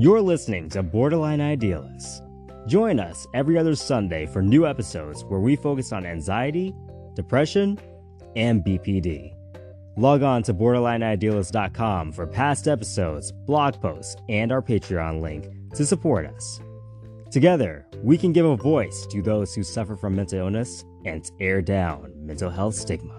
You're listening to Borderline Idealists. Join us every other Sunday for new episodes where we focus on anxiety, depression, and BPD. Log on to borderlineidealist.com for past episodes, blog posts, and our Patreon link to support us. Together, we can give a voice to those who suffer from mental illness and tear down mental health stigma.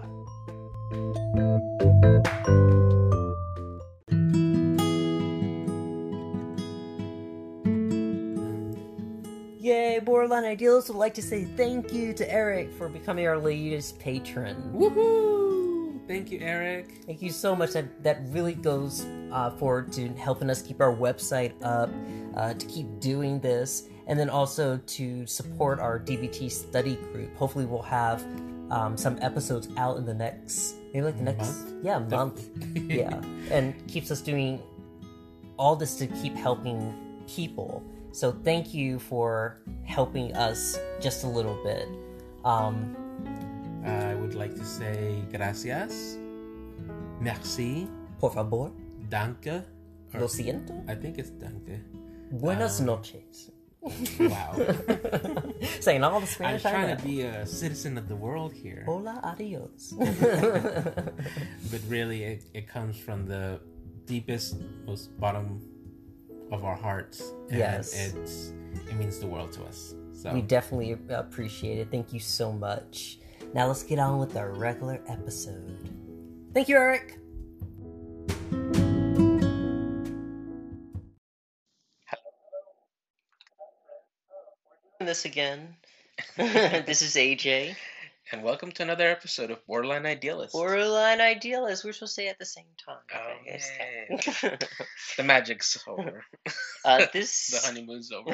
Borderline Idealists would like to say thank you to Eric for becoming our latest patron. Woohoo! Thank you, Eric. Thank you so much. That that really goes uh, forward to helping us keep our website up, uh, to keep doing this, and then also to support our DBT study group. Hopefully, we'll have um, some episodes out in the next maybe like the next Month? yeah month yeah, and keeps us doing all this to keep helping people. So thank you for helping us just a little bit. Um, I would like to say gracias, merci, por favor, danke. or- lo siento, I think it's danke. buenas Um, noches. Wow. Saying all the Spanish. I'm trying to be a citizen of the world here. Hola, adios. But really, it, it comes from the deepest, most bottom of our hearts. And Yes. It's, it means the world to us. So, we definitely appreciate it. Thank you so much. Now let's get on with our regular episode. Thank you, Eric. Hello. This again. this is AJ. And welcome to another episode of Borderline Idealist. Borderline idealist. We're supposed to say it at the same time. Oh, the magic's over. uh, this the honeymoon's over.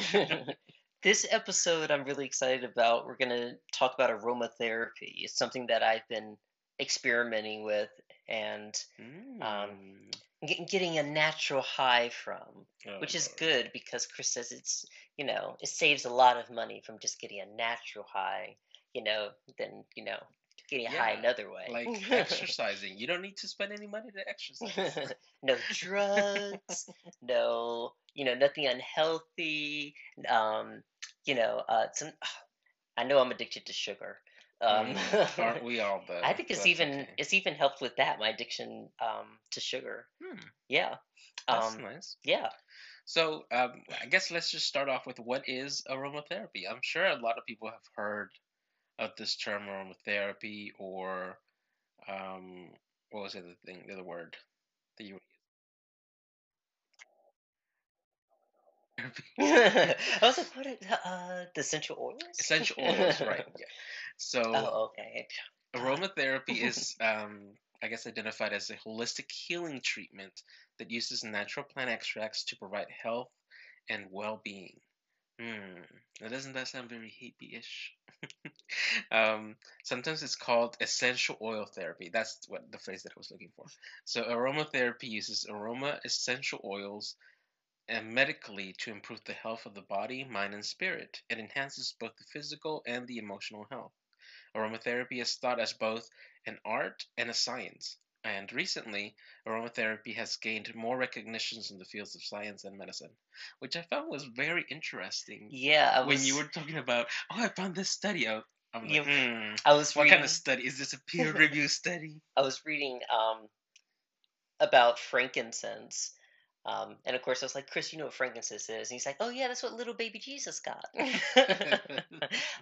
this episode I'm really excited about. We're going to talk about aromatherapy. It's something that I've been experimenting with and Mm. get, getting a natural high from, Oh, which is good because Chris says it's, you know, it saves a lot of money from just getting a natural high, you know, than, you know, getting high another way. Like exercising. You don't need to spend any money to exercise. no drugs, no, you know, nothing unhealthy. Um, you know, uh, some. I know I'm addicted to sugar. Um, Mm, Aren't we all though? I think it's That's even okay. it's even helped with that my addiction um, to sugar. Hmm, Yeah, that's um, nice. yeah. So um, I guess let's just start off with what is aromatherapy. I'm sure a lot of people have heard of this term aromatherapy or um, what was it the thing the other word that you I was like, what? Is, uh, the essential oils. essential oils, right? Yeah. So Oh, okay. aromatherapy is, um, I guess, identified as a holistic healing treatment that uses natural plant extracts to provide health and well-being. Hmm. Now, doesn't that sound very hippie-ish? Um, sometimes it's called essential oil therapy. That's what the phrase that I was looking for. So aromatherapy uses aroma essential oils and medically to improve the health of the body, mind, and spirit. It enhances both the physical and the emotional health. Aromatherapy is thought as both an art and a science. And recently, aromatherapy has gained more recognitions in the fields of science and medicine, which I found was very interesting. Yeah, I when you were talking about, oh, I found this study out. I'm like, You- hmm, I was what reading. kind of study? Is this a peer review study? I was reading um about frankincense. Um, and of course, I was like, Chris, you know what frankincense is? And he's like, Oh, yeah, that's what little baby Jesus got. I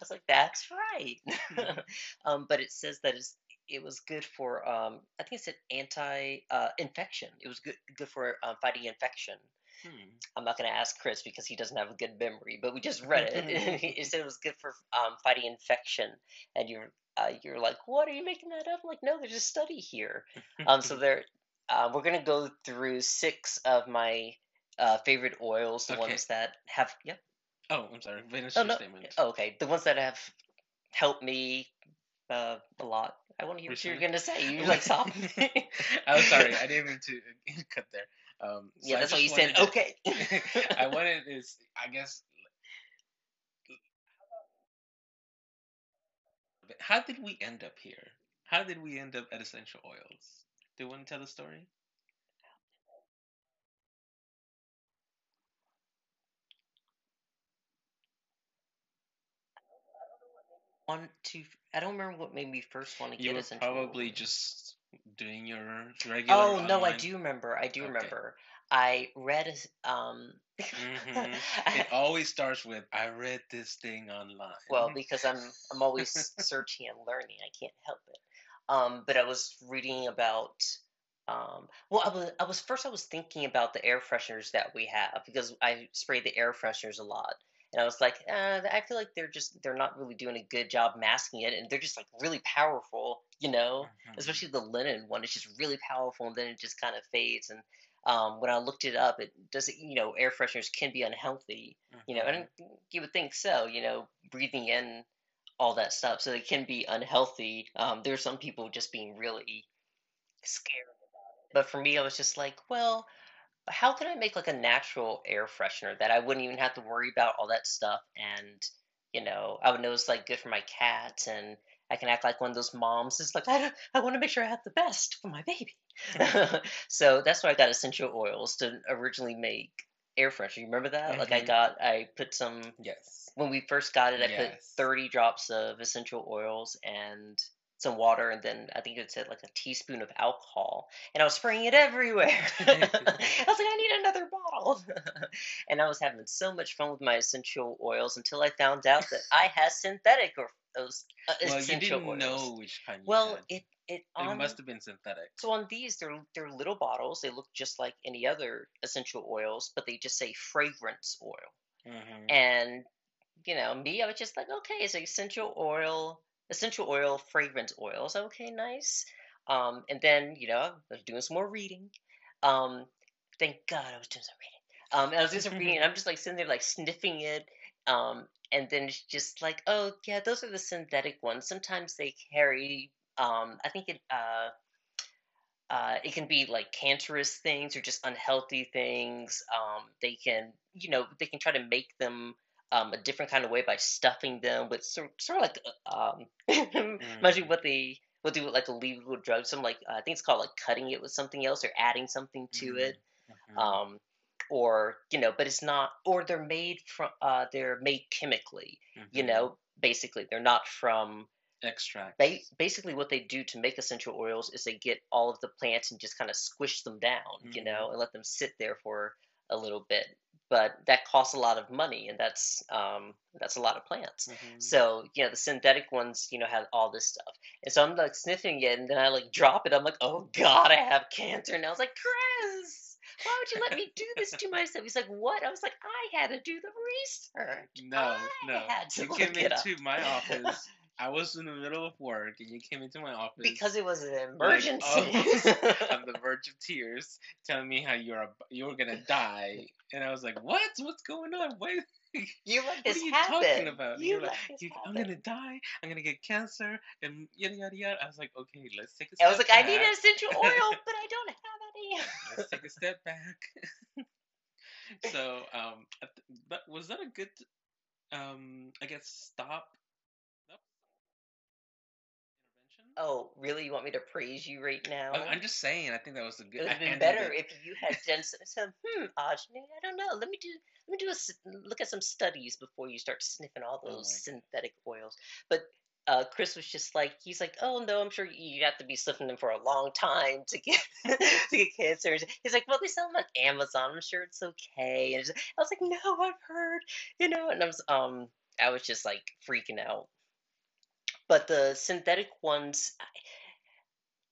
was like, That's right. um, but it says that it's, it was good for, um, I think it said anti uh, infection. It was good, good for um, fighting infection. Hmm. I'm not going to ask Chris because he doesn't have a good memory, but we just read it. it said it was good for um, fighting infection. And you're, uh, you're like, What? Are you making that up? I'm like, No, there's a study here. Um, so there, uh, we're gonna go through six of my uh, favorite oils, the Okay. ones that have. Yep. oh, I'm sorry. Finish Oh your no. statement. Oh, okay. The ones that have helped me uh, a lot. I want to hear what you're gonna say. You like stop. I'm sorry, I didn't mean to cut there. Um, so yeah, that's why you said to- okay. I wanted is, I guess. How did we end up here? How did we end up at essential oils? Do you want to tell the story? Want to. I don't remember what made me first want to You get were essential probably just doing your regular Oh no, I do remember. I do Okay. remember. I read um. hmm It always starts with I read this thing online. well, because I'm I'm always searching and learning. I can't help it. Um, but I was reading about. Um, well, I was I was first I was thinking about the air fresheners that we have because I spray the air fresheners a lot, and I was like, uh, I feel like they're just they're not really doing a good job masking it, and they're just like really powerful, you know. Mhm. especially the linen one. It's just really powerful, and then it just kind of fades. And um, when I looked it up, it does it. You know, air fresheners can be unhealthy. You know, and you would think so. You know, breathing in all that stuff, so they can be unhealthy. Um, there's some people just being really scared about it. But for me, I was just like, well, how can I make like a natural air freshener that I wouldn't even have to worry about all that stuff and you know I would know it's like good for my cats and I can act like one of those moms is like I I want to make sure I have the best for my baby. so that's why I got essential oils to originally make air freshener. You remember that? Like I Mhm. got I put some Yes. when we first got it, I put 30 drops of essential oils and some water, and then I think it said like a teaspoon of alcohol, and I was spraying it everywhere. I was like, I need another bottle, and I was having so much fun with my essential oils until I found out that I had synthetic or those uh, Well, you essential didn't oils. know which kind you well, had. it it It must have been synthetic. so on these they're they're little bottles. They look just like any other essential oils, but they just say fragrance oil. hmm And you know, me, I was just like, okay, it's essential oil, essential oil, fragrance oils. Okay, nice. Um, and then, you know, I was doing some more reading. Um, thank God I was doing some reading. Um, I was doing some reading, and I'm just like sitting there, like sniffing it. Um, and then it's just like, oh, yeah, those are the synthetic ones. Sometimes they carry, um, I think it, uh, uh, it can be like cancerous things or just unhealthy things. Um, they can, you know, they can try to make them um, a different kind of way by stuffing them with sort, sort of like, um, imagine Mm. what they will do with like a legal drug. Some like, uh, I think it's called like cutting it with something else or adding something to it. Mhm. Um, or, you know, but it's not, or they're made from, uh, they're made chemically, you Mhm. know, basically. They're not from, extract. ba- basically what they do to make essential oils is they get all of the plants and just kind of squish them down, you Mhm. know, and let them sit there for a little bit. But that costs a lot of money, and that's um, that's a lot of plants. Mhm. So you know the synthetic ones, you know, have all this stuff, and so I'm like sniffing it, and then I like drop it. I'm like, oh god, I have cancer, and I was like, Chris, why would you let me do this to myself? He's like, what? I was like, I had to do the research. No, I no. had to You came into my office. I was in the middle of work, and you came into my office because it was an emergency. oh, on the verge of tears, telling me how you're a, you were gonna die, and I was like, "What? What's going on? What? You let What are you happen. talking about?" You You're let like, this "I'm happen. gonna die. I'm gonna get cancer, and yada yada yada." I was like, "Okay, let's take a step I was like, I need an essential oil, but I don't have any. let's take a step back." so, um, but was that a good, um, I guess stop? Oh, really? You want me to praise you right now? I'm just saying. I think that was a good. it would have been better if you had done some. some hmm, Ajni, I don't know. Let me do. Let me do a look at some studies before you start sniffing all Oh those my synthetic oils. But uh, Chris was just like, he's like, oh no, I'm sure you have to be sniffing them for a long time to get to get cancer. He's like, well, they sell them on Amazon. I'm sure it's okay. And I was like, no, I've heard, you know. And I was um, I was just like freaking out. But the synthetic ones,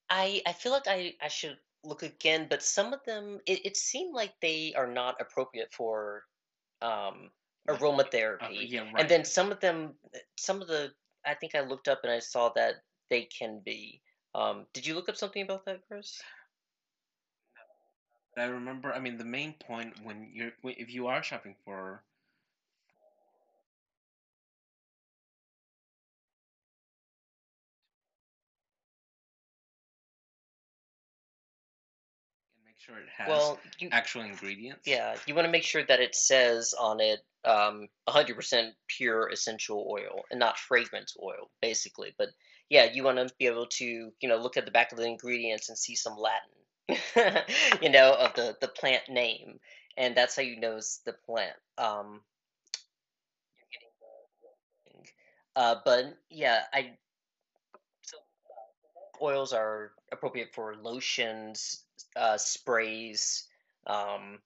I I feel like I I should look again, but some of them it, it seemed like they are not appropriate for um aromatherapy. uh, yeah, right. And then some of them some of the I think I looked up and I saw that they can be. Um did you look up something about that, Chris? I remember. I mean, the main point when you're if you are shopping for sure it has Well, you actual ingredients. yeah, you want to make sure that it says on it um 100% pure essential oil and not fragrance oil basically. But yeah, you want to be able to, you know, look at the back of the ingredients and see some Latin, you know, of the the plant name, and that's how you know it's the plant. Um, you're getting the real thing. Uh, but yeah, I so oils are appropriate for lotions, uh, sprays, um,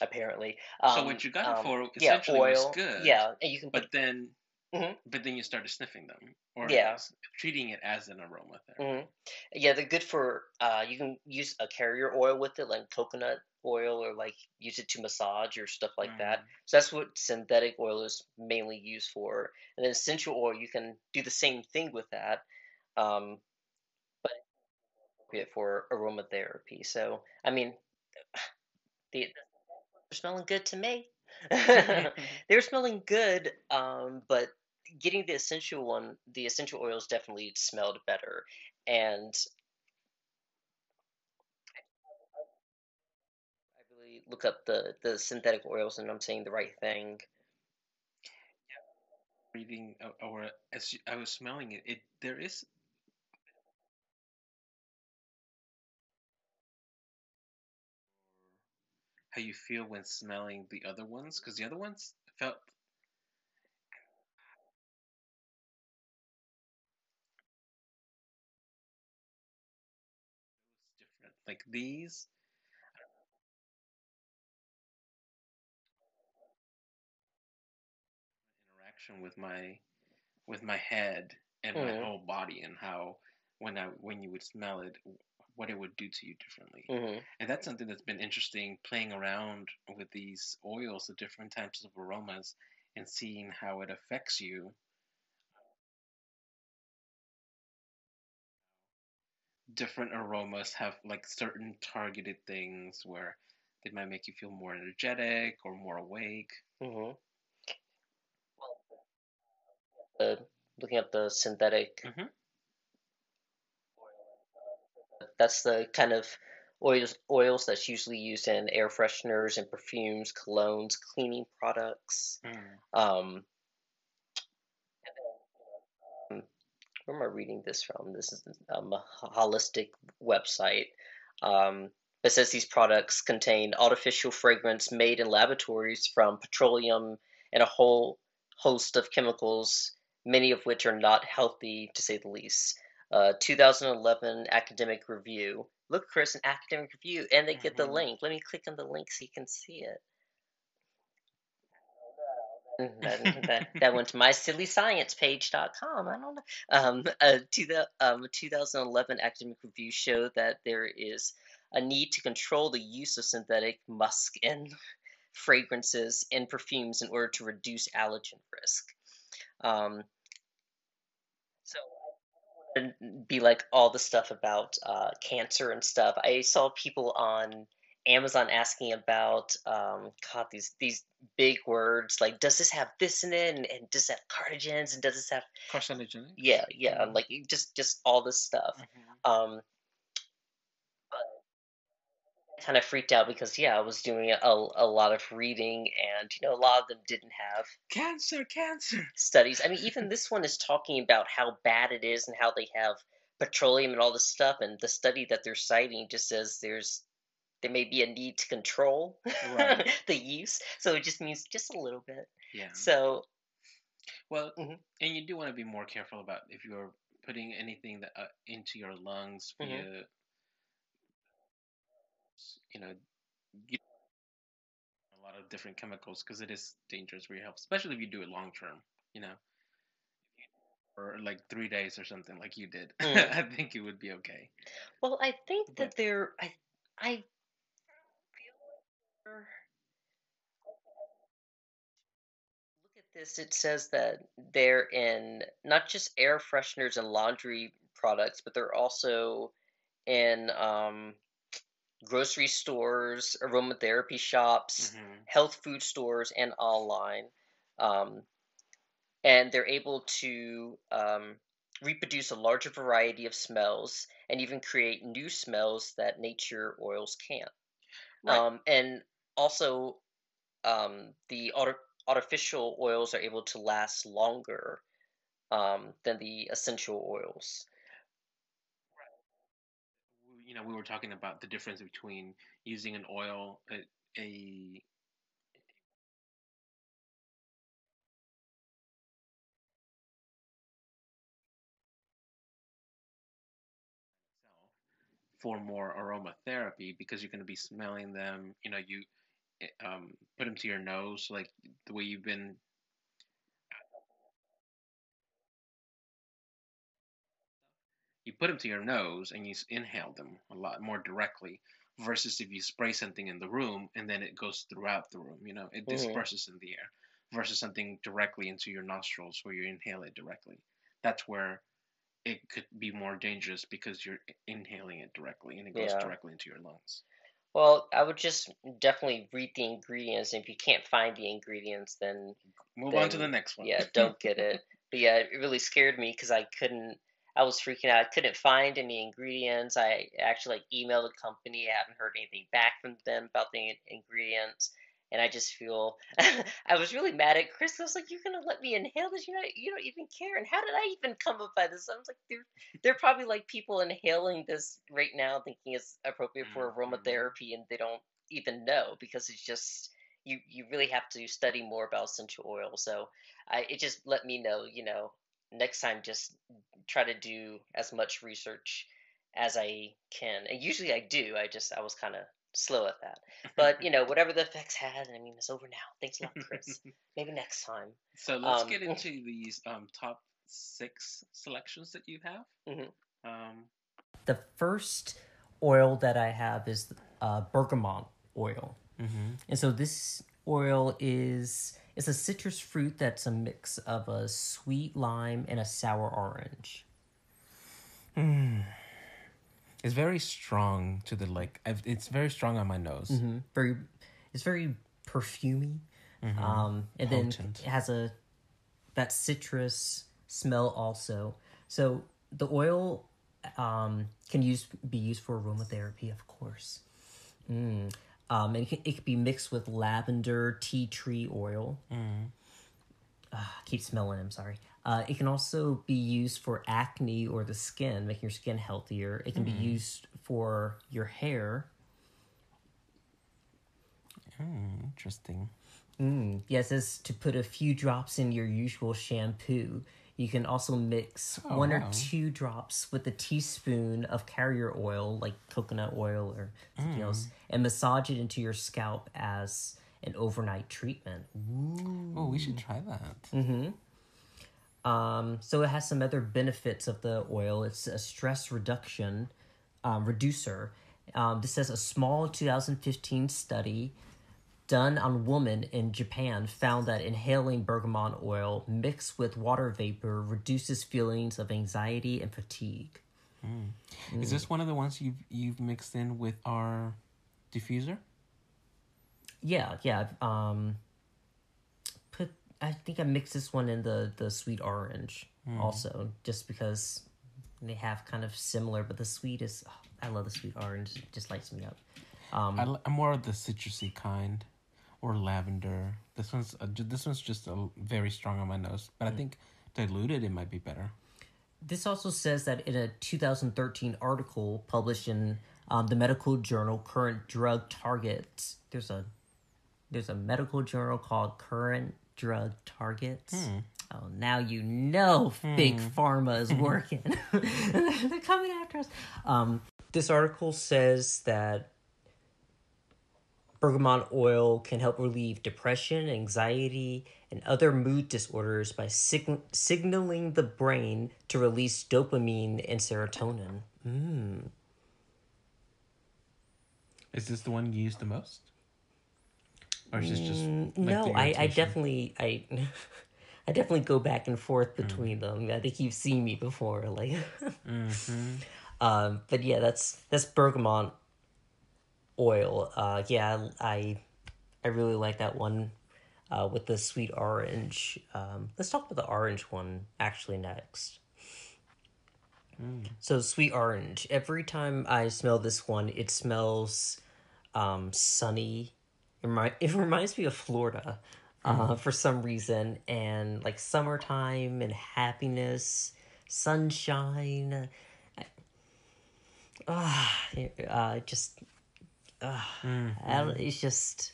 apparently. So Um, what you got um, for yeah, essentially was oil. good, Yeah, and you can put but then Mhm. but then you started sniffing them or yeah. treating it as an aromatherapy. hmm Yeah, they're good for uh you can use a carrier oil with it, like coconut oil, or like use it to massage or stuff like that. Mm. So that's what synthetic oil is mainly used for. And then essential oil, you can do the same thing with that, um, appropriate for aromatherapy. So I mean, the they're smelling good to me. they were smelling good, um, but getting the essential one, the essential oils definitely smelled better. And I really look up the the synthetic oils, and I'm saying the right thing. Breathing o- or as you- I was smelling it, it there is how you feel when smelling the other ones because the other ones felt different. Like these interaction with my with my head and my hmm whole body and how when I when you would smell it what it would do to you differently. hmm And that's something that's been interesting playing around with these oils, the different types of aromas and seeing how it affects you. Different aromas have like certain targeted things where they might make you feel more energetic or more awake. hmm Uh, looking at the synthetic, hmm that's the kind of oils oils that's usually used in air fresheners and perfumes, colognes, cleaning products. Mm. Um, um, where am I reading this from? This is um, a holistic website. Um, it says these products contain artificial fragrance made in laboratories from petroleum and a whole host of chemicals, many of which are not healthy to say the least. Uh, 2011 academic review. Look, Chris, an academic review, and they get the hmm link. Let me click on the link so you can see it. That, that, that went to mysillysciencepage.com. I don't know. Um, a, to the, um, 2011 academic review showed that there is a need to control the use of synthetic musk and fragrances in perfumes in order to reduce allergen risk. Um, so and be like all the stuff about uh, cancer and stuff. I saw people on Amazon asking about um, God these these big words like does this have this in it and, and does it have carcinogens and does this have Carcinogenic. yeah yeah Mhm. like just just all this stuff. Mhm. Um, kind of freaked out because yeah I was doing a, a lot of reading and you know a lot of them didn't have Cancer, cancer. studies. I mean, even this one is talking about how bad it is and how they have petroleum and all this stuff. And the study that they're citing just says there's there may be a need to control Right. the use. So it just means just a little bit. Yeah. So Well, Mhm. and you do want to be more careful about if you're putting anything that uh, into your lungs Mhm. via, you know, you, a lot of different chemicals because it is dangerous for your health, especially if you do it long term. You know, or like three days or something like you did. Mm. I think it would be okay. well, I think that But- they're I I feel like look at this. It says that they're in not just air fresheners and laundry products, but they're also in um, grocery stores, aromatherapy shops, hmm health food stores, and online. Um, and they're able to um, reproduce a larger variety of smells and even create new smells that nature oils can't. Right. Um, and also, um, the arti- artificial oils are able to last longer um, than the essential oils you know, we were talking about the difference between using an oil, a, a for more aromatherapy because you're going to be smelling them. You know, you eh, um, put them to your nose, like the way you've been You put them to your nose and you inhale them a lot more directly versus if you spray something in the room and then it goes throughout the room. You know, it Mhm. disperses in the air versus something directly into your nostrils where you inhale it directly. That's where it could be more dangerous because you're inhaling it directly and it goes Yeah. directly into your lungs. Well, I would just definitely read the ingredients. And if you can't find the ingredients, then Move on to the next one. yeah, don't get it. But yeah, it really scared me because I couldn't. I was freaking out. I couldn't find any ingredients. I actually like emailed the company. I haven't heard anything back from them about the ingredients, and I just feel I was really mad at Chris. I was like, "You're gonna let me inhale this? You know, you don't even care." And how did I even come up by this? I was like, "They're they're probably like people inhaling this right now, thinking it's appropriate for Mhm. aromatherapy, and they don't even know because it's just." You, you really have to study more about essential oil. So I, it just let me know, you know, next time just try to do as much research as I can. And usually I do. I just I was kind of slow at that. But you know, whatever the effects had, I mean, it's over now. Thanks a lot, Chris. Maybe next time. so let's Um, get into these um, top six selections that you have. Mhm. Um, The first oil that I have is uh, bergamot oil. Mm-hmm. And so this oil is it's a citrus fruit that's a mix of a sweet lime and a sour orange. It's very strong to the like. I've, it's very strong on my nose. hmm Very, it's very perfumey. Um, and Potent. then it has a that citrus smell also. So the oil um, can use be used for aromatherapy, of course. Mm. Um, and it can, it can be mixed with lavender, tea tree oil. Ah, I keep smelling. I'm sorry. Uh, it can also be used for acne or the skin, making your skin healthier. It can be used for your hair. Mm, interesting. Mm, yeah, it says to put a few drops in your usual shampoo. You can also mix Oh, one or two drops with a teaspoon of carrier oil, like coconut oil or something else, and massage it into your scalp as an overnight treatment. Oh, we should try that. Mm-hmm. Um, so it has some other benefits of the oil. It's a stress reduction um, reducer. Um, this says a small 2015 study done on women in Japan found that inhaling bergamot oil mixed with water vapor reduces feelings of anxiety and fatigue. Is this one of the ones you've you've mixed in with our diffuser? Yeah, yeah. Um, put I think I mixed this one in the the sweet orange also, just because they have kind of similar, but the sweet is oh, I love the sweet orange. It just lights me up. Um, I, I'm more of the citrusy kind, or lavender. This one's uh, this one's just a, very strong on my nose, but I think diluted it might be better. This also says that in a 2013 article published in um, the medical journal Current Drug Targets, there's a there's a medical journal called Current Drug Targets. Oh, now you know big pharma is working. They're coming after us. Um, this article says that bergamot oil can help relieve depression, anxiety, and other mood disorders by sign- signaling the brain to release dopamine and serotonin. Mm. Is this the one you use the most? Or is this just Mm, like, no, I, I definitely I I definitely go back and forth between them. I think you've seen me before, like Mhm. um but yeah, that's that's bergamot oil. Uh yeah, I I really like that one uh with the sweet orange. Um let's talk about the orange one actually next. So sweet orange. Every time I smell this one, it smells um sunny. It, remi- it reminds me of Florida uh, for some reason, and like summertime and happiness, sunshine. Ah, uh, just I don't, it's just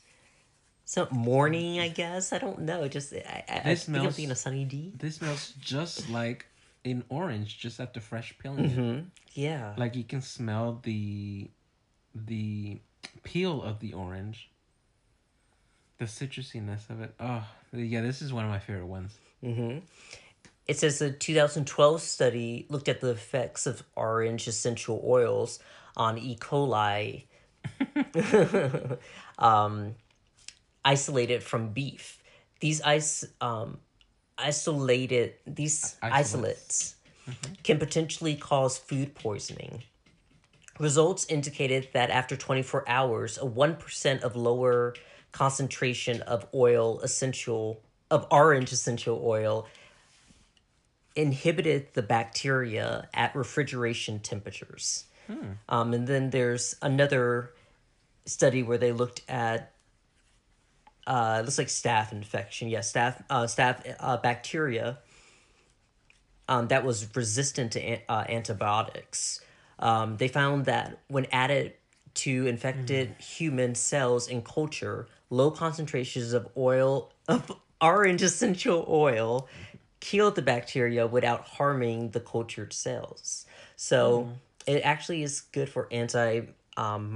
some morning. I guess I don't know. Just I, I, I think I'm smells- thinking of Sunny D. This smells just like in orange just after fresh peeling it. hmm Yeah. Like you can smell the the peel of the orange. The citrusiness of it. Oh, yeah, this is one of my favorite ones. hmm It says a 2012 study looked at the effects of orange essential oils on E. coli um, isolated from beef. These ice um, isolated these Isolates. isolates can potentially cause food poisoning. Results indicated that after 24 hours, a 1% of lower concentration of oil essential of orange essential oil inhibited the bacteria at refrigeration temperatures. Um, and then there's another study where they looked at uh, it looks like staph infection. Yeah, staph uh, staph uh, bacteria um, that was resistant to an- uh, antibiotics. Um, they found that when added to infected human cells in culture, low concentrations of oil of orange essential oil killed the bacteria without harming the cultured cells. So it actually is good for anti um,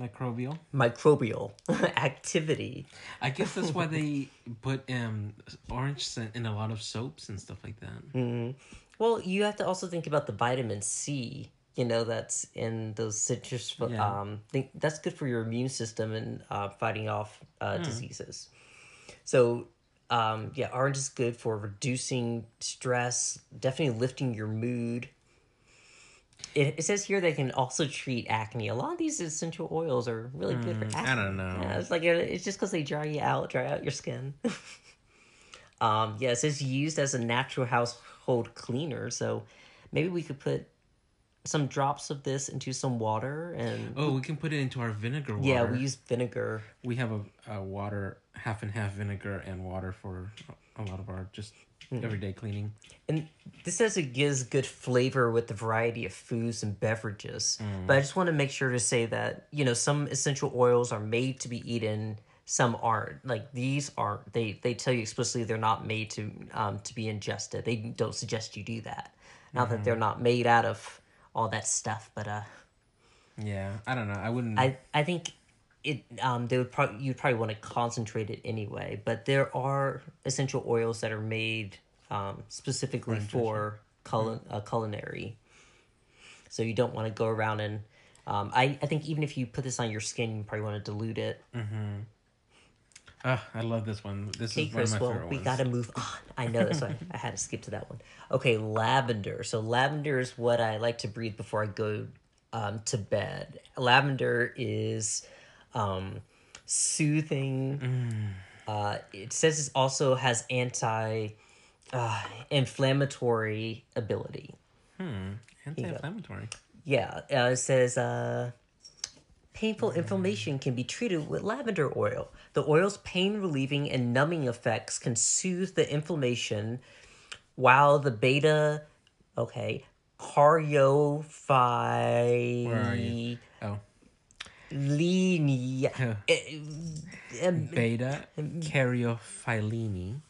microbial Microbial. microbial activity. I guess that's why they put um orange scent in a lot of soaps and stuff like that. Well, you have to also think about the vitamin C. You know that's in those citrus. Yeah. Um, think that's good for your immune system and uh, fighting off uh, diseases. So, um, yeah, orange is good for reducing stress, definitely lifting your mood. It, it says here they can also treat acne. A lot of these essential oils are really good for acne. I don't know. Yeah, it's like it's just because they dry you out, dry out your skin. um, yeah, it says used as a natural household cleaner. So maybe we could put some drops of this into some water and Oh, we can put it into our vinegar water. yeah, we use vinegar. we have a, a water half and half vinegar and water for a lot of our just Hmm. everyday cleaning. And this says it gives good flavor with the variety of foods and beverages. But I just want to make sure to say that, you know, some essential oils are made to be eaten, some aren't. Like these aren't. They they tell you explicitly they're not made to um to be ingested. They don't suggest you do that. Not that they're not made out of all that stuff, but uh Yeah, I don't know. I wouldn't. I I think it um they would probably you'd probably want to concentrate it anyway. But there are essential oils that are made um specifically for cul- uh, culinary. So you don't want to go around and um I I think even if you put this on your skin, you probably want to dilute it. Ah, I love this one. This Okay, is one of Chris. my Well, favorite we ones. got to move on. I know that's why I had to skip to that one. Okay, lavender. So lavender is what I like to breathe before I go um, to bed. Lavender is um, soothing. Mm. Uh, it says it also has anti uh, inflammatory ability. Hmm. Anti-inflammatory. Yeah, uh, it says uh, painful inflammation can be treated with lavender oil. The oil's pain relieving and numbing effects can soothe the inflammation, while the beta, okay, caryophyllene. Where are you? Oh, eh, beta caryophyllene.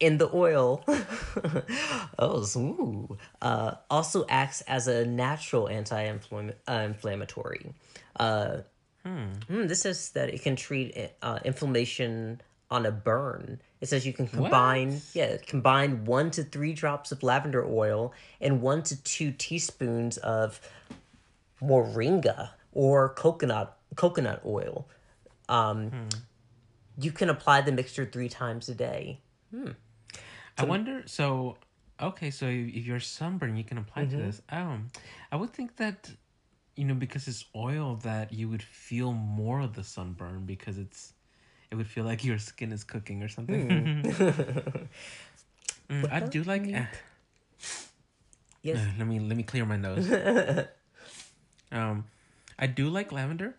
in the oil. Oh ooh, uh, also acts as a natural anti-inflammatory. Uh, hmm, this says that it can treat uh, inflammation on a burn. It says you can combine yeah combine one to three drops of lavender oil and one to two teaspoons of moringa or coconut coconut oil um, you can apply the mixture three times a day I wonder. So, okay, so if you're sunburned, you can apply Mm-hmm. to this. Um, I would think that, you know, because it's oil, that you would feel more of the sunburn because it's, it would feel like your skin is cooking or something. Mm, I do like. Uh, yes uh, let me let me clear my nose. um, I do like lavender.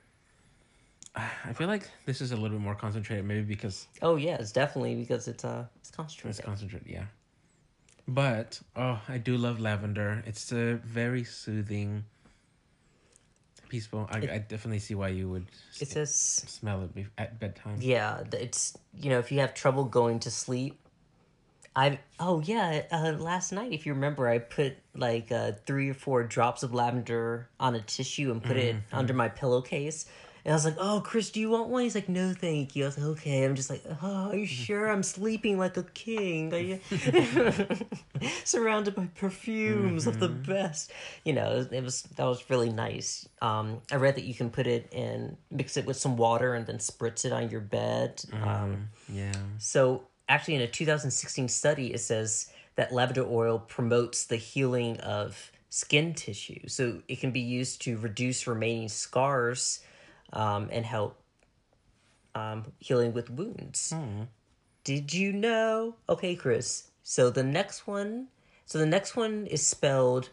I feel like this is a little bit more concentrated, maybe because Oh yeah, it's definitely because it's uh it's It's concentrated. concentrated, yeah. But oh, I do love lavender. It's a very soothing, peaceful. I, I definitely see why you would It s- says smell it at bedtime. yeah, it's you know if you have trouble going to sleep, I oh yeah, uh, last night if you remember, I put like uh, three or four drops of lavender on a tissue and put it under my pillowcase. And I was like, "Oh, Chris, do you want one?" He's like, "No, thank you." I was like, "Okay." I'm just like, "Oh, are you sure I'm sleeping like a king?" Surrounded by perfumes of the best. You know, it was, that was really nice. Um, I read that you can put it in, mix it with some water, and then spritz it on your bed. Um, Yeah. so, actually, in a 2016 study, it says that lavender oil promotes the healing of skin tissue. So, it can be used to reduce remaining scars um, and help um, healing with wounds. Did you know? Okay, Chris. So, the next one. So, the next one is spelled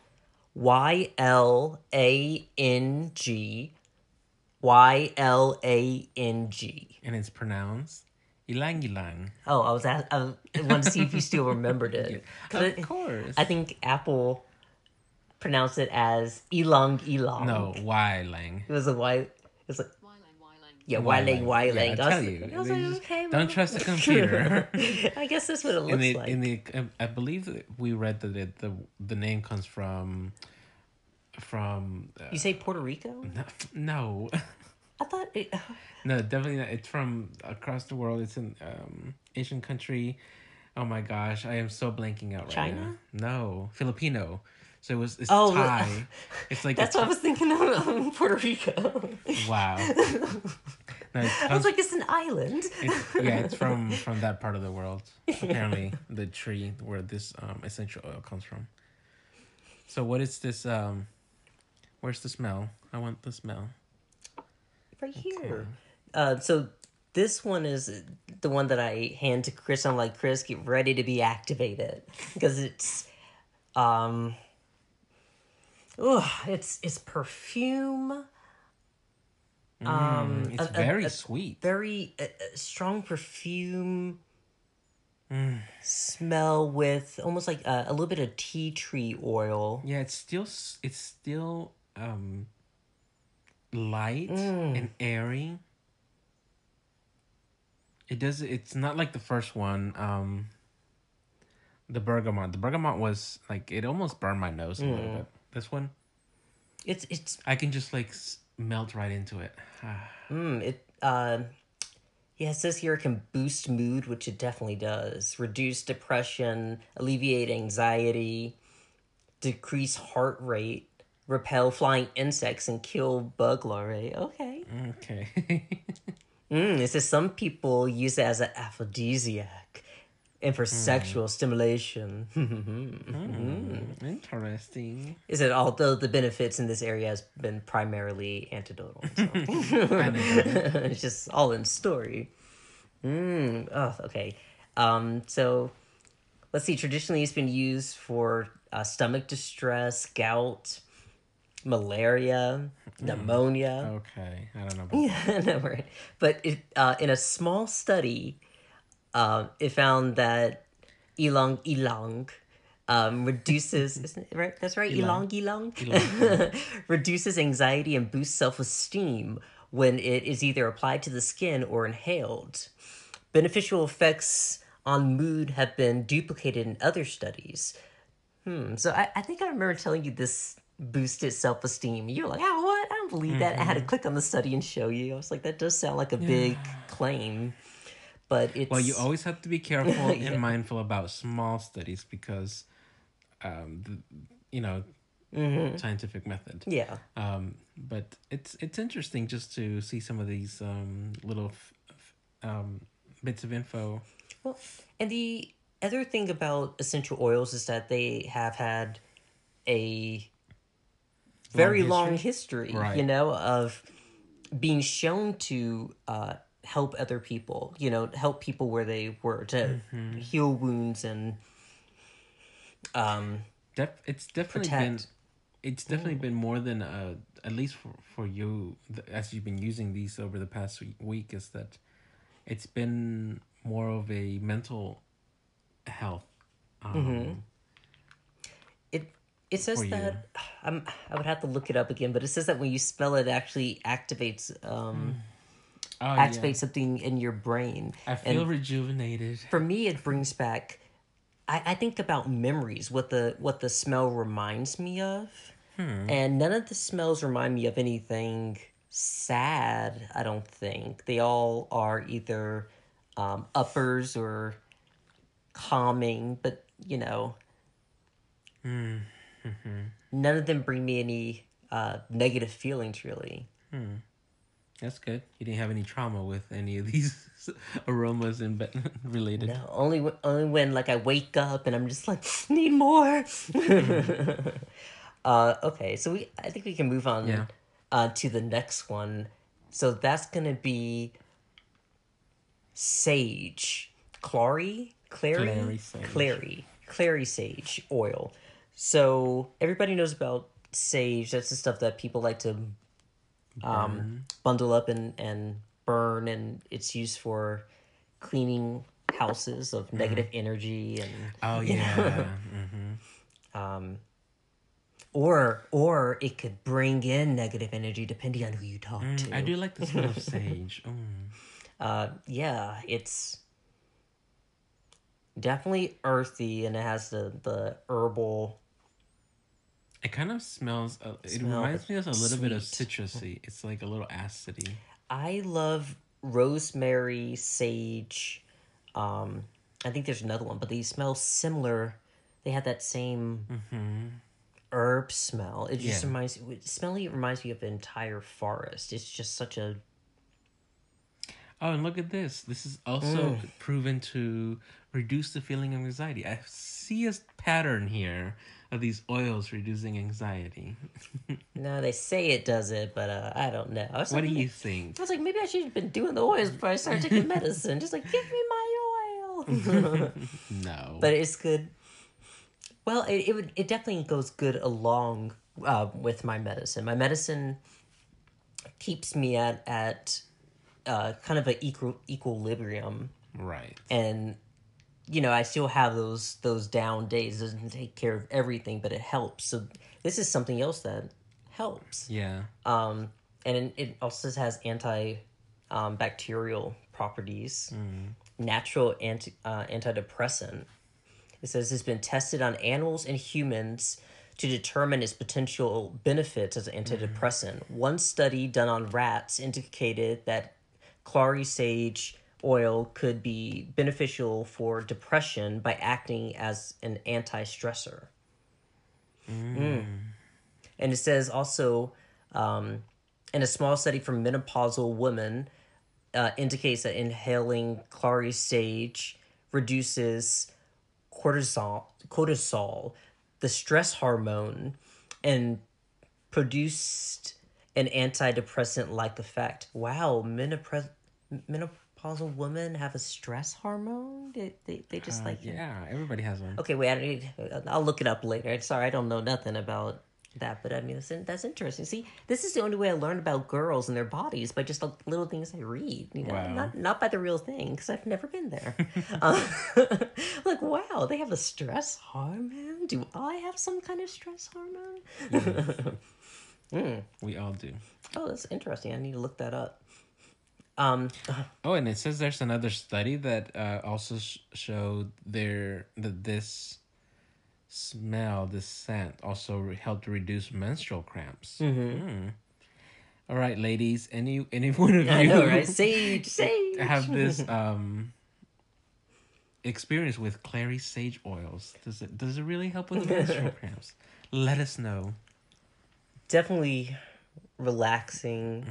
Y L A N G. Y L A N G. And it's pronounced ilang ilang. Oh, I was ask- I wanted to see if you still remembered it. 'Cause Of I- course. I think Apple pronounced it as elong elong. no, why lang? it was a Y. It was like Wylang, Wylang. yeah, Wylang Yeah, Wylang. I I was, tell you, I was like, just okay, don't well. trust the computer. I guess that's what it looks in the like. in the um, I believe that we read that it, the the name comes from from uh, you say Puerto Rico? no, no I thought it. no definitely not. it's from across the world. It's an um Asian country. Oh my gosh I am so blanking out right China? now. No Filipino. So it was it's Oh, Thai. It's like That's what I was thinking of um, Puerto Rico. Wow. No, it I was like, it's an island. it's, yeah it's from from that part of the world. Apparently the tree where this um essential oil comes from. So what is this um where's the smell? I want the smell right here. Uh, so this one is the one that I hand to Chris. I'm like, Chris, get ready to be activated because it's, um, oh, it's it's perfume. Um, it's a- a- very a sweet very strong perfume Mm. smell with almost like a, a little bit of tea tree oil. Yeah, it's still it's still um light Mm. and airy. It does it's not like the first one, um the bergamot. The bergamot was like it almost burned my nose a Mm. little bit. This one, It's it's I can just like s- melt right into it. Mm, it uh, yeah, it says here it can boost mood, which it definitely does. Reduce depression, alleviate anxiety, decrease heart rate, repel flying insects, and kill bug larvae. Okay. okay. Mm, it says some people use it as an aphrodisiac and for sexual stimulation. Mm, interesting. Is it although the benefits in this area has been primarily antidotal. So. it's just all in story. Mm, oh, okay. Um, so let's see. Traditionally, it's been used for uh, stomach distress, gout, malaria, pneumonia. Okay. I don't know about Yeah, no. But it, uh, in a small study, uh, it found that ilang ilang um, reduces isn't it right? That's right. Ilang ilang, reduces anxiety and boosts self esteem when it is either applied to the skin or inhaled. Beneficial effects on mood have been duplicated in other studies. Hmm. So I, I think I remember telling you this boosted self esteem. You're like, oh, what? I don't believe that. I had to Mm-hmm. click on the study and show you. I was like, that does sound like a big claim, but it's Well, you always have to be careful Yeah. and mindful about small studies because, um, the, you know, Mhm. scientific method. yeah. Um, but it's it's interesting just to see some of these um, little f- f- um, bits of info. Well, and the other thing about essential oils is that they have had a very long history, Right. you know, of being shown to uh, help other people, you know, help people where they were to Mm-hmm. heal wounds and um Def- it's definitely been it's definitely been more than uh, at least for for you as you've been using these over the past week is that it's been more of a mental health. Um, It says that I'm, I would have to look it up again, but it says that when you spell it, it actually activates um oh, yeah. activates something in your brain. I feel and- rejuvenated. For me, it brings back I, I think about memories, what the what the smell reminds me of, and none of the smells remind me of anything sad. I don't think they all are either um, uppers or calming, but you know, none of them bring me any uh, negative feelings. Really, That's good. You didn't have any trauma with any of these aromas and be- related. no, only w- only when like I wake up and I'm just like need more. uh, okay, so we I think we can move on. Yeah. uh, to the next one. So that's gonna be sage, clary, clary, Clary sage. clary, clary sage oil. So everybody knows about sage. That's the stuff that people like to um, bundle up and and burn, and it's used for cleaning houses of negative energy and Oh yeah. hmm um, or or it could bring in negative energy depending on who you talk to. I do like the smell of sage. Mm. Uh, yeah, it's definitely earthy, and it has the the herbal. It kind of smells. Uh, it Smell reminds me of a little bit of citrusy. It's like a little acidy. I love rosemary, sage. Um, I think there's another one, but they smell similar. They have that same mmm herb smell. It just Yeah. reminds smelling. It reminds me of an entire forest. It's just such a Oh, and look at this. This is also proven to reduce the feeling of anxiety. I see a pattern here of these oils reducing anxiety. No, they say it does it, but uh, I don't know. I What do you think? I was like, maybe I should have been doing the oils before I started taking medicine. Just like, give me my oil. No. but it's good. Well, it it, would, it definitely goes good along uh, with my medicine. My medicine keeps me at at uh, kind of an equal equilibrium, right. and you know I still have those those down days. It doesn't take care of everything, but it helps. So this is something else that helps. Yeah. Um, and it- also has anti um, bacterial properties, natural anti uh, antidepressant. It says it's been tested on animals and humans to determine its potential benefits as an antidepressant. One study done on rats indicated that clary sage oil could be beneficial for depression by acting as an anti-stressor. Mm. And it says also um, in a small study from menopausal women uh, indicates that inhaling clary sage reduces cortisol, cortisol, the stress hormone, and produced an antidepressant-like effect. Wow, menopre- menopausal women have a stress hormone. They they, they just Uh, like yeah, everybody has one. Okay, wait. I need. I'll look it up later. Sorry, I don't know nothing about that, but I mean that's, that's interesting. See, this is the only way I learn about girls and their bodies by just the little things I read. You know, Wow. not not by the real thing because I've never been there. uh, like, wow, they have a stress hormone. Do I have some kind of stress hormone? We all do. Oh, that's interesting. I need to look that up. Um, Oh, and it says there's another study that uh, also sh- showed there that this smell, this scent, also re- helped reduce menstrual cramps. Mm-hmm. All right, ladies, any any one of you I know, right? Sage, sage. have this um experience with clary sage oils? Does it does it really help with menstrual cramps? Let us know. Definitely relaxing.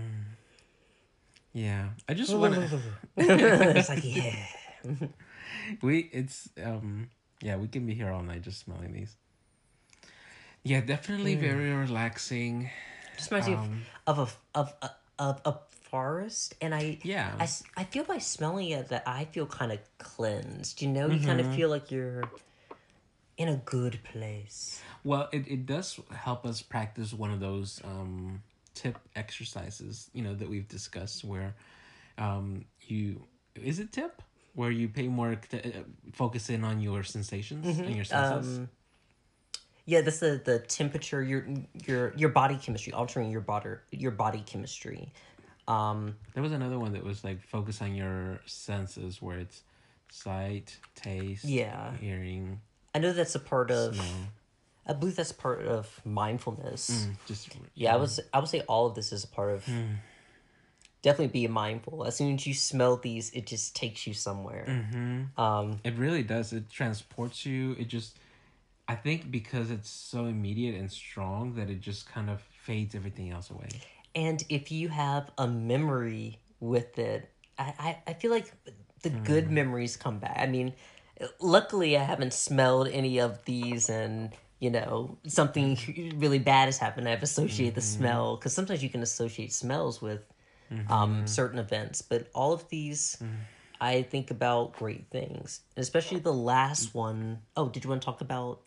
Yeah, I just want to. it's like yeah. we it's um yeah we can be here all night just smelling these yeah definitely very relaxing just reminds me Um, of, of a of a of a forest, and I Yeah. I, I feel by smelling it that I feel kind of cleansed. You know, you kind of feel like you're in a good place. well it, it does help us practice one of those um tip exercises you know that we've discussed where um you is it tip where you pay more t- uh, focus in on your sensations and your senses Um, yeah, that's the the temperature, your your your body chemistry, altering your body your body chemistry. Um, There was another one that was like focus on your senses, where it's sight, taste, Yeah. hearing, I know that's a part of. smell. I believe that's part of mindfulness. Mm, just Yeah, I was. I would say all of this is a part of. Definitely be mindful. As soon as you smell these, it just takes you somewhere. Mm-hmm. Um, It really does. It transports you. It just, I think, because it's so immediate and strong that it just kind of fades everything else away. and if you have a memory with it, I, I, I feel like the good memories come back. I mean, luckily, I haven't smelled any of these and. You know, something mm-hmm. really bad has happened. I've associated the mm-hmm. smell because sometimes you can associate smells with mm-hmm. um, certain events, but all of these, I think about great things, especially the last one. Oh, did you want to talk about?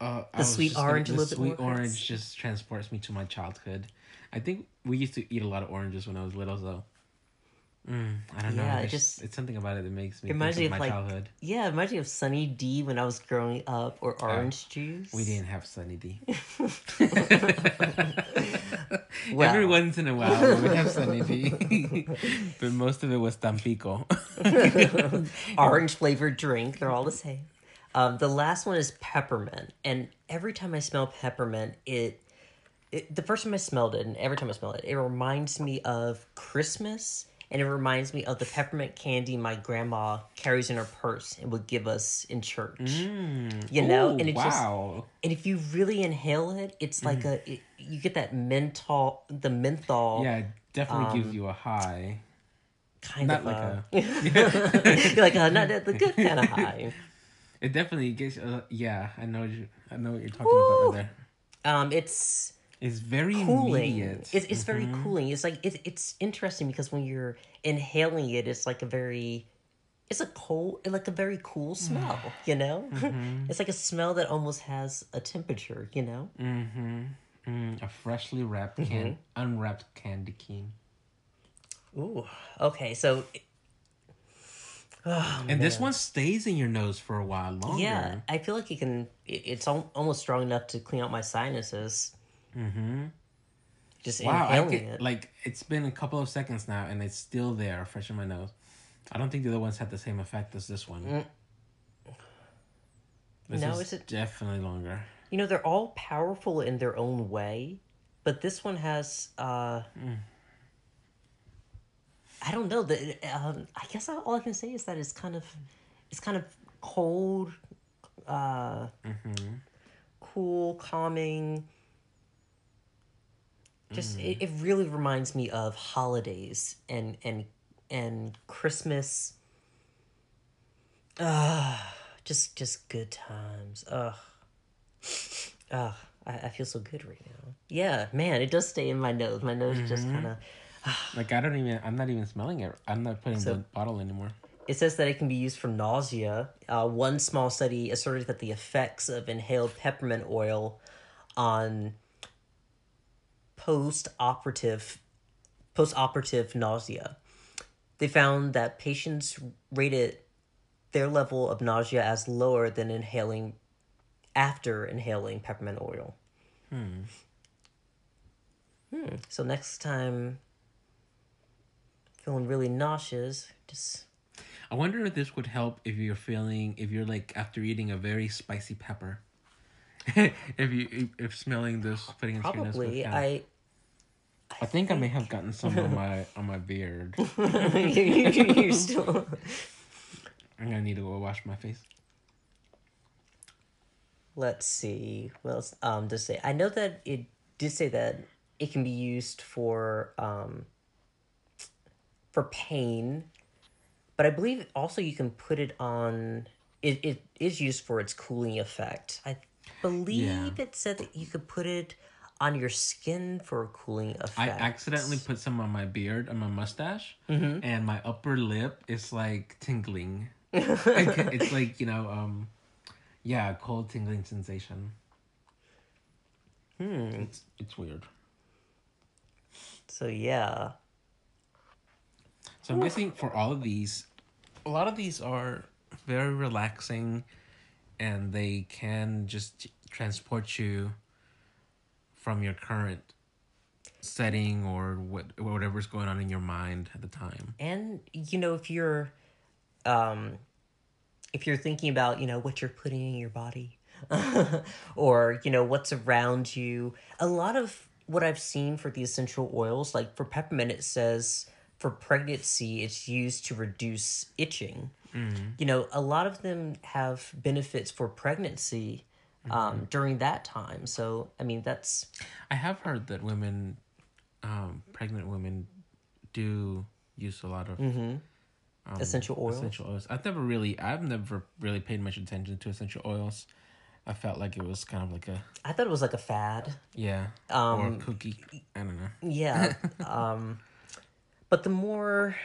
Uh, The sweet just gonna- orange a the little bit sweet more, Chris? orange just transports me to my childhood. I think we used to eat a lot of oranges when I was little, though. Mm, I don't know. Yeah, it There's- just- it's something about it that makes me reminds think of of my like childhood. yeah, it reminds me of Sunny D when I was growing up, or orange juice. We didn't have Sunny D. Well. Every once in a while, we would have Sunny D, but most of it was Tampico. orange flavored drink. They're all the same. Um, the last one is peppermint, and every time I smell peppermint, it, it the first time I smelled it, and every time I smell it, it reminds me of Christmas, and it reminds me of the peppermint candy my grandma carries in her purse and would give us in church. You know, Ooh, and it just wow. and if you really inhale it, it's like a it, you get that menthol, the menthol yeah, it definitely um, gives you a high. kind Not of like a, a. like a not the good kind of high. It definitely gets. Uh, yeah, I know. you- I know what you're talking Woo. about right there. Um, it's It's very cooling. immediate. It's it's very cooling. It's like it, it's interesting because when you're inhaling it, it's like a very it's a cold like a very cool smell. You know, it's like a smell that almost has a temperature. You know. Mm-hmm. Mm, a freshly wrapped Mm-hmm. can, unwrapped candy cane. Ooh. Okay. So. Oh, And this one stays in your nose for a while longer. Yeah, I feel like you can. it- It's al- almost strong enough to clean out my sinuses. Mm-hmm. Just Wow, I get, it. like it's been a couple of seconds now, and it's still there, fresh in my nose. I don't think the other ones had the same effect as this one. Mm. This No, is is it- definitely longer. You know, they're all powerful in their own way, but this one has. uh I don't know. The um, I guess all I can say is that it's kind of, it's kind of cold, uh, cool, calming. Just it, it really reminds me of holidays and and and Christmas. Uh, just just good times. Ugh. Ugh. I, I feel so good right now. Yeah, man, it does stay in my nose. My nose just kind of. Like I don't even. I'm not even smelling it. I'm not putting So- the bottle anymore. It says that it can be used for nausea. Uh, one small study asserted that the effects of inhaled peppermint oil on post-operative post-operative nausea. They found that patients rated their level of nausea as lower than inhaling after inhaling peppermint oil. Hmm. Hmm. So next time feeling really nauseous, just I wonder if this would help if you're feeling if you're like after eating a very spicy pepper. if you if, smelling this putting it into your nose probably help. I I think I may have gotten some on my on my beard. you're still I'm gonna need to go wash my face. let's see what else um to say i know that it did say that it can be used for um for pain but i believe also you can put it on it, it is used for its cooling effect i believe it said that you could put it on your skin for a cooling effect I accidentally put some on my beard on my mustache, and my upper lip is like tingling. It's like you know, um, yeah, cold tingling sensation. Hmm. It's it's weird. so yeah So I'm guessing for all of these, a lot of these are very relaxing, and they can just transport you from your current setting or what whatever's going on in your mind at the time. and you know if you're um if you're thinking about you know what you're putting in your body or you know what's around you a lot of what i've seen for the essential oils like for peppermint it says for pregnancy it's used to reduce itching you know a lot of them have benefits for pregnancy um, during that time so i mean that's I have heard that women, um, pregnant women, do use a lot of um, essential oils essential oils. I've never really, I've never really paid much attention to essential oils. I felt like it was kind of like a i thought it was like a fad yeah Um, or a cookie. I don't know. Yeah. um but the more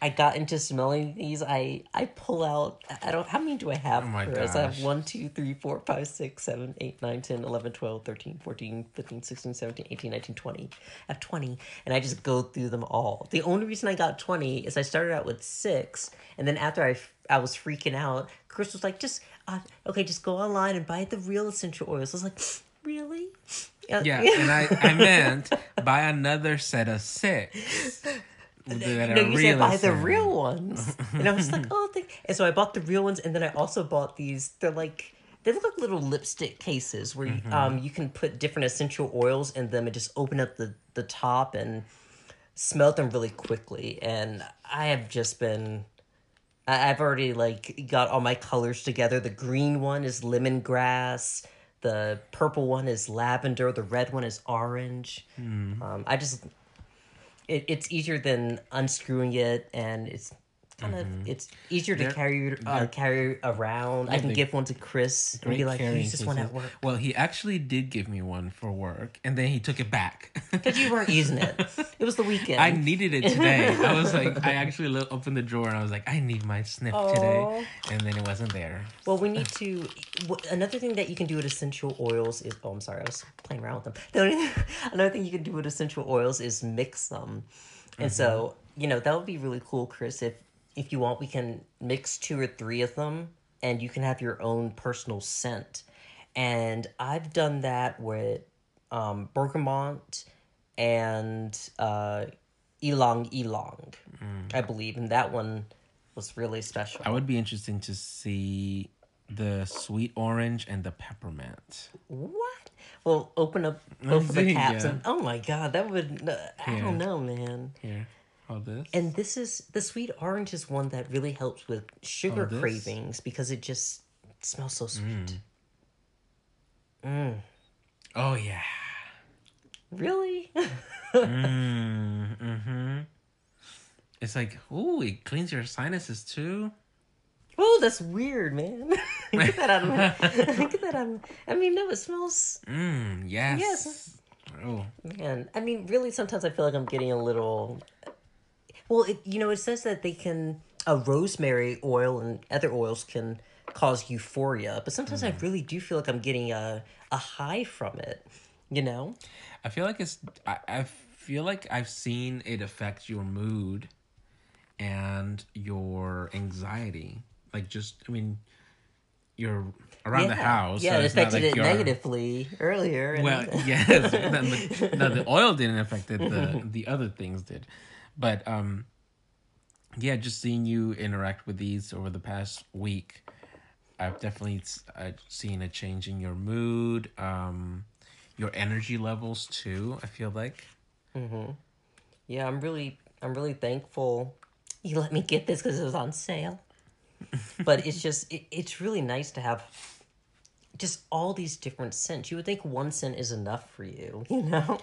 I got into smelling these, I I pull out I don't how many do I have? Oh my Chris? I have gosh. 1, 2, 3, 4, 5, 6, 7, 8, 9, 10, 11, 12, 13, 14, 15, 16, 17, 18, 19, 20. I have 20 and I just go through them all. The only reason I got 20 is I started out with 6 and then after I, I was freaking out, Chris was like just uh, okay, just go online and buy the real essential oils. I was like, "Really?" Yeah, and I, I meant buy another set of six. No, you said buy the real ones. And I was like, oh, thank And so I bought the real ones, and then I also bought these. They're like, they look like little lipstick cases where you, um, you can put different essential oils in them and just open up the, the top and smell them really quickly. And I have just been. I- I've already like got all my colors together. The green one is lemongrass. The purple one is lavender. The red one is orange. Um, I just it, it's easier than unscrewing it and it's kind of it's easier to They're- carry uh, carry around. I can give one to chris. and be like use this one at work. Well, he actually did give me one for work, and then he took it back. because you weren't using it. It was the weekend. I needed it today. I was like, I actually lo- opened the drawer and I was like, I need my sniff today, and then it wasn't there. well we need to another thing that you can do with essential oils is oh i'm sorry i was playing around with them. The only- another thing you can do with essential oils is mix them. And so you know that would be really cool chris if if you want we can mix two or three of them and you can have your own personal scent and i've done that with um bergamot and uh Ylang Ylang, I believe, and that one was really special. I would be interesting to see the sweet orange and the peppermint. What? Well, open up both of the Yeah. caps, and oh my god, that would uh, I Yeah. don't know, man. Here, all this. And this is the sweet orange is one that really helps with sugar Oh, cravings because it just smells so sweet. oh yeah. Really? Mm, mm-hmm. It's like, ooh, it cleans your sinuses too. oh, that's weird, man. Get that out of my. Get that out. Of, I mean, no, it smells. Mm, yes. Yes. Oh, Man, I mean, really, sometimes I feel like I'm getting a little. Well, it, you know, it says that they can a rosemary oil and other oils can cause euphoria, but sometimes I hmm. really do feel like I'm getting a a high from it. You know? I feel like it's. I, I feel like I've seen it affect your mood and your anxiety. Like just, I mean, you're around the house. Yeah, so it affected like it negatively earlier. Well, yes. the, no, the oil didn't affect it. The the other things did, but um, yeah, just seeing you interact with these over the past week, I've definitely I've seen a change in your mood, um, your energy levels too. I feel like. yeah, I'm really, I'm really thankful you let me get this because it was on sale. but it's just, it, it's really nice to have just all these different scents. You would think one scent is enough for you, you know.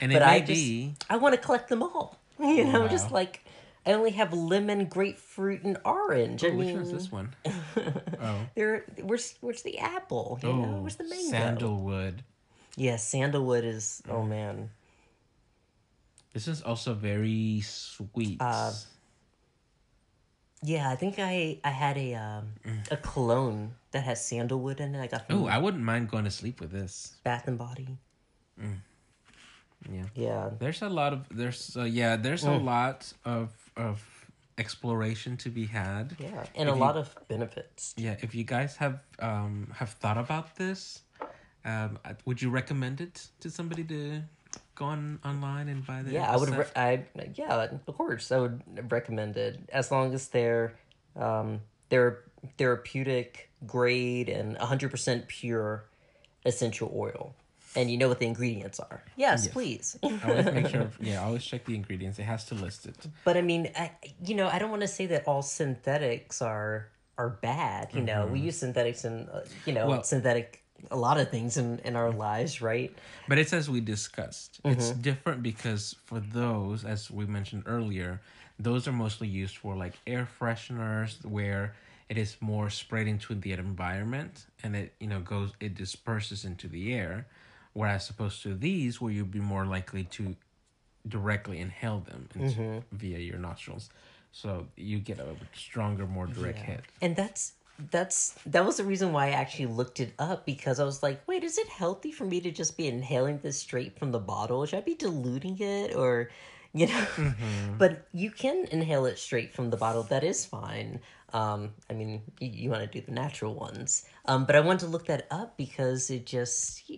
And it but I just, be- I want to collect them all. You know, just like I only have lemon, grapefruit, and orange. I Oh, which mean, one's this one? Oh, there. Where's where's the apple? You know, oh, where's the mango? sandalwood. Yeah, sandalwood is. Oh man. This is also very sweet. Uh, Yeah, I think I I had a um a cologne that has sandalwood in it. I got oh, I wouldn't mind going to sleep with this. Bath and Body. Yeah. Yeah. There's a lot of there's uh, yeah there's a lot of of exploration to be had. Yeah, and a If you- lot of benefits. Yeah, if you guys have um have thought about this, um, uh, would you recommend it to somebody to go on online and buy the Yeah, I would. Re- I yeah, of course, I would recommend it as long as they're um they're therapeutic grade and 100% pure essential oil. And you know what the ingredients are. Yes, Yes. please. I always make sure. Yeah, always check the ingredients. It has to list it. But I mean, I, you know, I don't want to say that all synthetics are are bad. You know, we use synthetics in, uh, you know, Mm-hmm. Well- synthetic a lot of things in in our lives, right? But it's as we discussed. It's different because for those, as we mentioned earlier, those are mostly used for like air fresheners where it is more sprayed into the environment and it you know goes it disperses into the air. Whereas opposed to these where you'd be more likely to directly inhale them into, via your nostrils. So you get a stronger, more direct hit. And that's that's that was the reason why I actually looked it up because I was like, wait, is it healthy for me to just be inhaling this straight from the bottle? Should I be diluting it or you know? But you can inhale it straight from the bottle. That is fine. Um, I mean, you, you want to do the natural ones. Um, but I wanted to look that up because it just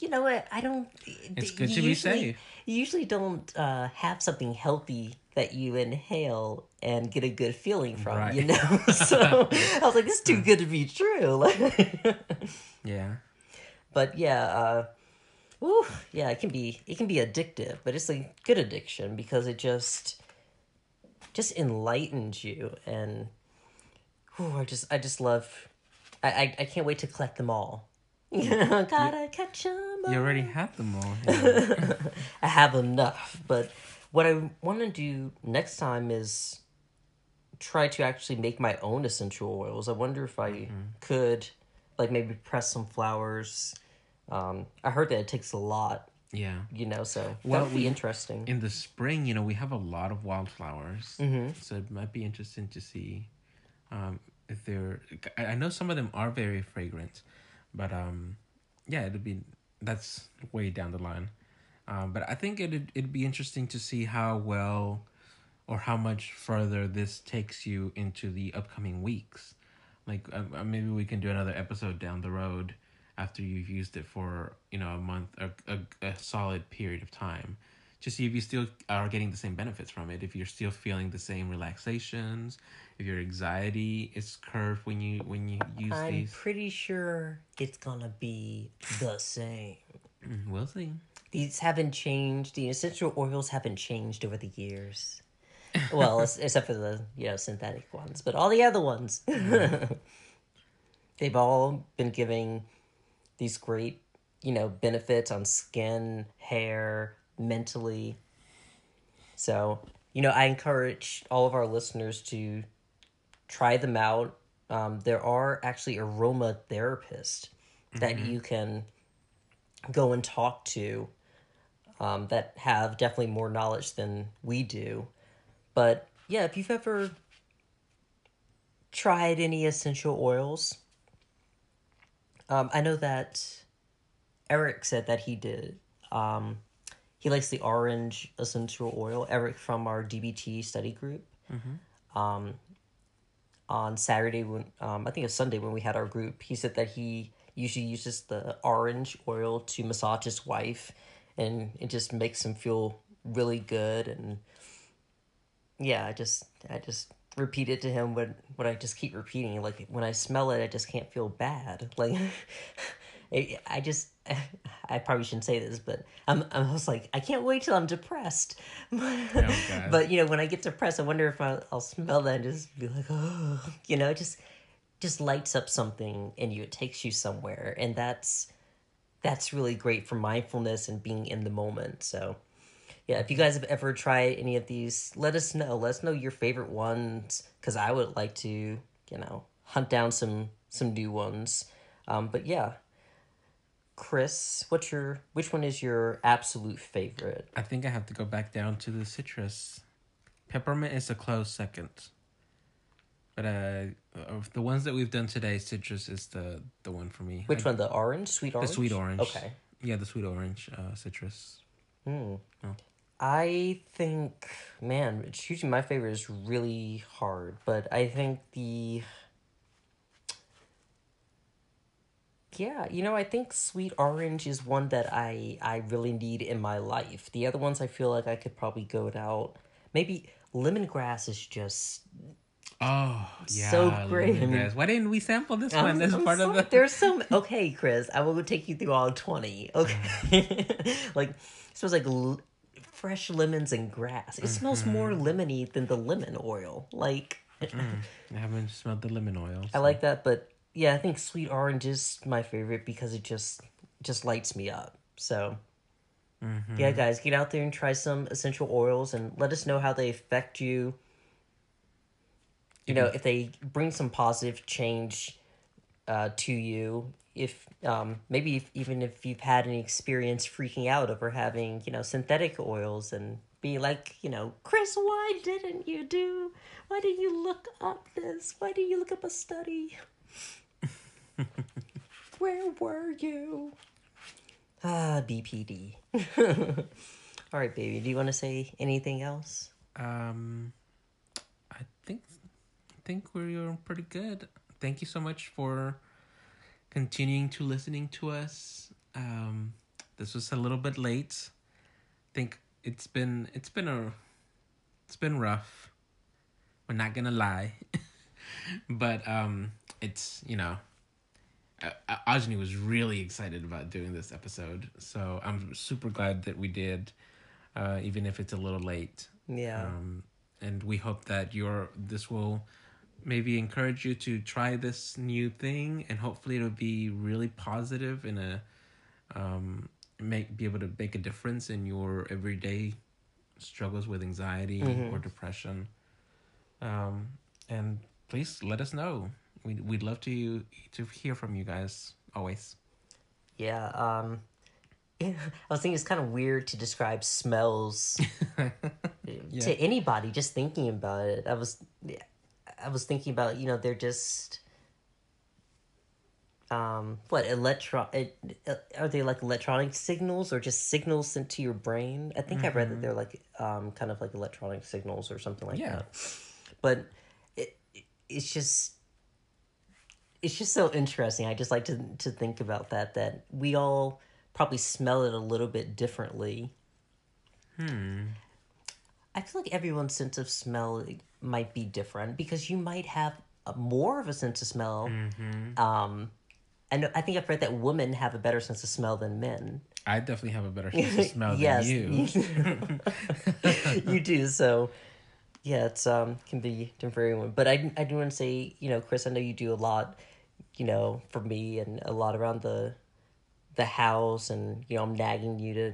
you, know what I don't. It's good to be usually- safe. You usually don't uh, have something healthy that you inhale and get a good feeling from. Right. You know, so I was like, this is too good to be true. Yeah. but yeah, uh, whew, yeah, it can be it can be addictive, but it's a good addiction because it just just enlightens you and whew, I just I just love I, I I can't wait to collect them all. You know, gotta catch 'em You already have them all. yeah. I have enough, but what I want to do next time is try to actually make my own essential oils. I wonder if I could, like, maybe press some flowers. Um, I heard that it takes a lot, yeah. you know, so Well, that would be we- interesting. in the spring, you know, we have a lot of wildflowers, Mm-hmm. so it might be interesting to see um, if they're. I I know some of them are very fragrant, but um, yeah, it'd be that's way down the line. Um, but I think it'd it'd be interesting to see how well or how much further this takes you into the upcoming weeks. Like uh, uh, maybe we can do another episode down the road after you've used it for you know a month a, a solid period of time to see if you still are getting the same benefits from it if you're still feeling the same relaxations if your anxiety is curbed when you when you use these. I'm these pretty sure it's gonna be the same. Mm, we'll see These haven't changed. The essential oils haven't changed over the years. Well, except for the you know synthetic ones, but all the other ones, they've all been giving these great you know benefits on skin, hair, mentally. So you know, I encourage all of our listeners to try them out. Um, there are actually aroma therapists that you can go and talk to um, that have definitely more knowledge than we do. But yeah, if you've ever tried any essential oils, um, I know that Eric said that he did. Um, he likes the orange essential oil. Eric from our DBT study group. Um, on Saturday when um, I think it's Sunday when we had our group, he said that he usually uses the orange oil to massage his wife, and it just makes him feel really good. And yeah, I just I just repeat it to him what what I just keep repeating. Like when I smell it, I just can't feel bad. Like I just I probably shouldn't say this, but I'm I was like I can't wait till I'm depressed. God. but you know when I get depressed, I wonder if I'll, I'll smell that and just be like oh, you know, it just just lights up something in you. It takes you somewhere, and that's that's really great for mindfulness and being in the moment. So. Yeah, if you guys have ever tried any of these, let us know. Let us know your favorite ones because I would like to, you know, hunt down some some new ones. Um, but yeah, Chris, what's your which one is your absolute favorite? i think i have to go back down to the citrus peppermint is a close second but uh of the ones that we've done today citrus is the the one for me Which I- one? The orange, sweet orange. the sweet orange Okay. yeah the sweet orange uh citrus Hmm. Oh. I think, man, choosing my favorite is really hard, but I think the. Yeah, you know, I think sweet orange is one that I I really need in my life. The other ones I feel like I could probably go out. Maybe lemongrass is just Oh, yeah. So great. lemongrass. Why didn't we sample this I'm- one? This I'm part of the. There's some. Okay, Chris, I will take you through all twenty. Okay, like it smells like l- fresh lemons and grass. It smells Mm-hmm. more lemony than the lemon oil. Like I haven't smelled the lemon oil. I like that, but yeah, I think sweet orange is my favorite because it just just lights me up. So Mm-hmm. yeah, guys, get out there and try some essential oils and let us know how they affect you. You know, if they bring some positive change uh, to you, if um, maybe if, even if you've had any experience freaking out over having you know synthetic oils and be like you know Chris, why didn't you do? Why didn't you look up this? Why didn't you look up a study? Where were you? Ah, BPD. All right, baby. Do you want to say anything else? Um, I think I think we're pretty good. Thank you so much for continuing to listening to us. Um, this was a little bit late. I think it's been it's been a it's been rough. We're not gonna lie, but um, it's you know. Uh, Ajni was really excited about doing this episode, so I'm super glad that we did, uh, even if it's a little late. Yeah. um, and we hope that your this will maybe encourage you to try this new thing and hopefully it'll be really positive and a um, make be able to make a difference in your everyday struggles with anxiety or depression. Um, and please let us know we, we'd love to to hear from you guys always Yeah, um I was thinking it's kind of weird to describe smells to anybody just thinking about it. I was I was thinking about, you know, they're just um what electro it, are they like electronic signals or just signals sent to your brain? I think I read that they're like um kind of like electronic signals or something like Yeah. that. But it it's just it's just so interesting. I just like to to think about that that we all probably smell it a little bit differently. hmm I feel like everyone's sense of smell might be different because you might have a, more of a sense of smell. Um, and I think I've read that women have a better sense of smell than men. i definitely have a better sense of smell yes, than you you do. So, yeah, it's um can be different for everyone. But I I do want to say, you know, Chris, I know you do a lot, you know, for me and a lot around the the house, and you know, I'm nagging you to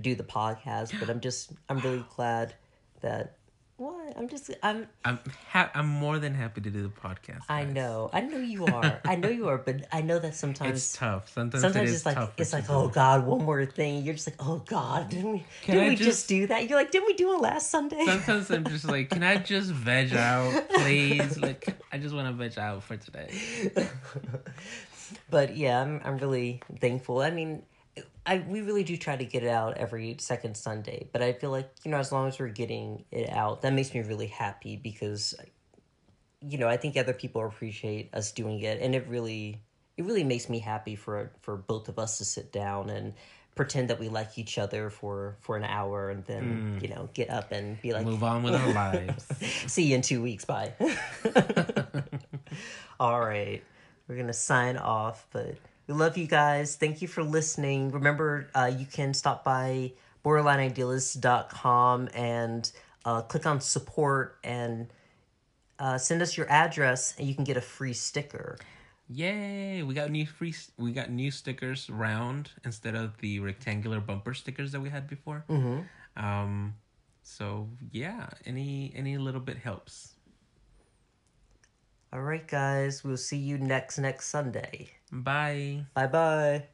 do the podcast. But I'm just I'm really glad that what I'm just I'm i'm ha- i'm more than happy to do the podcast I guys. know I know you are I know you are, but I know that sometimes. It's tough. Sometimes, Sometimes it is it's like tough it's like oh god one more thing you're just like oh god didn't we Can didn't I we just, just- do that you're like didn't we do it last Sunday Sometimes I'm just like, can I just veg out, please? Like, I just want to veg out for today. but yeah I'm I'm really thankful I mean I we really do try to get it out every second Sunday but I feel like you know as long as we're getting it out that makes me really happy because you know I think other people appreciate us doing it and it really it really makes me happy for for both of us to sit down and pretend that we like each other for for an hour and then mm. you know get up and be like Move on with our lives. See you in two weeks. Bye. All right. We're going to sign off, but we love you guys. Thank you for listening. Remember, uh, you can stop by borderlineidealist.com and uh, click on support and uh, send us your address, and you can get a free sticker. Yay! We got new free. We got new stickers round instead of the rectangular bumper stickers that we had before. Mm-hmm. Um, so yeah, any any little bit helps. All right, guys. We'll see you next next Sunday. Bye. Bye bye.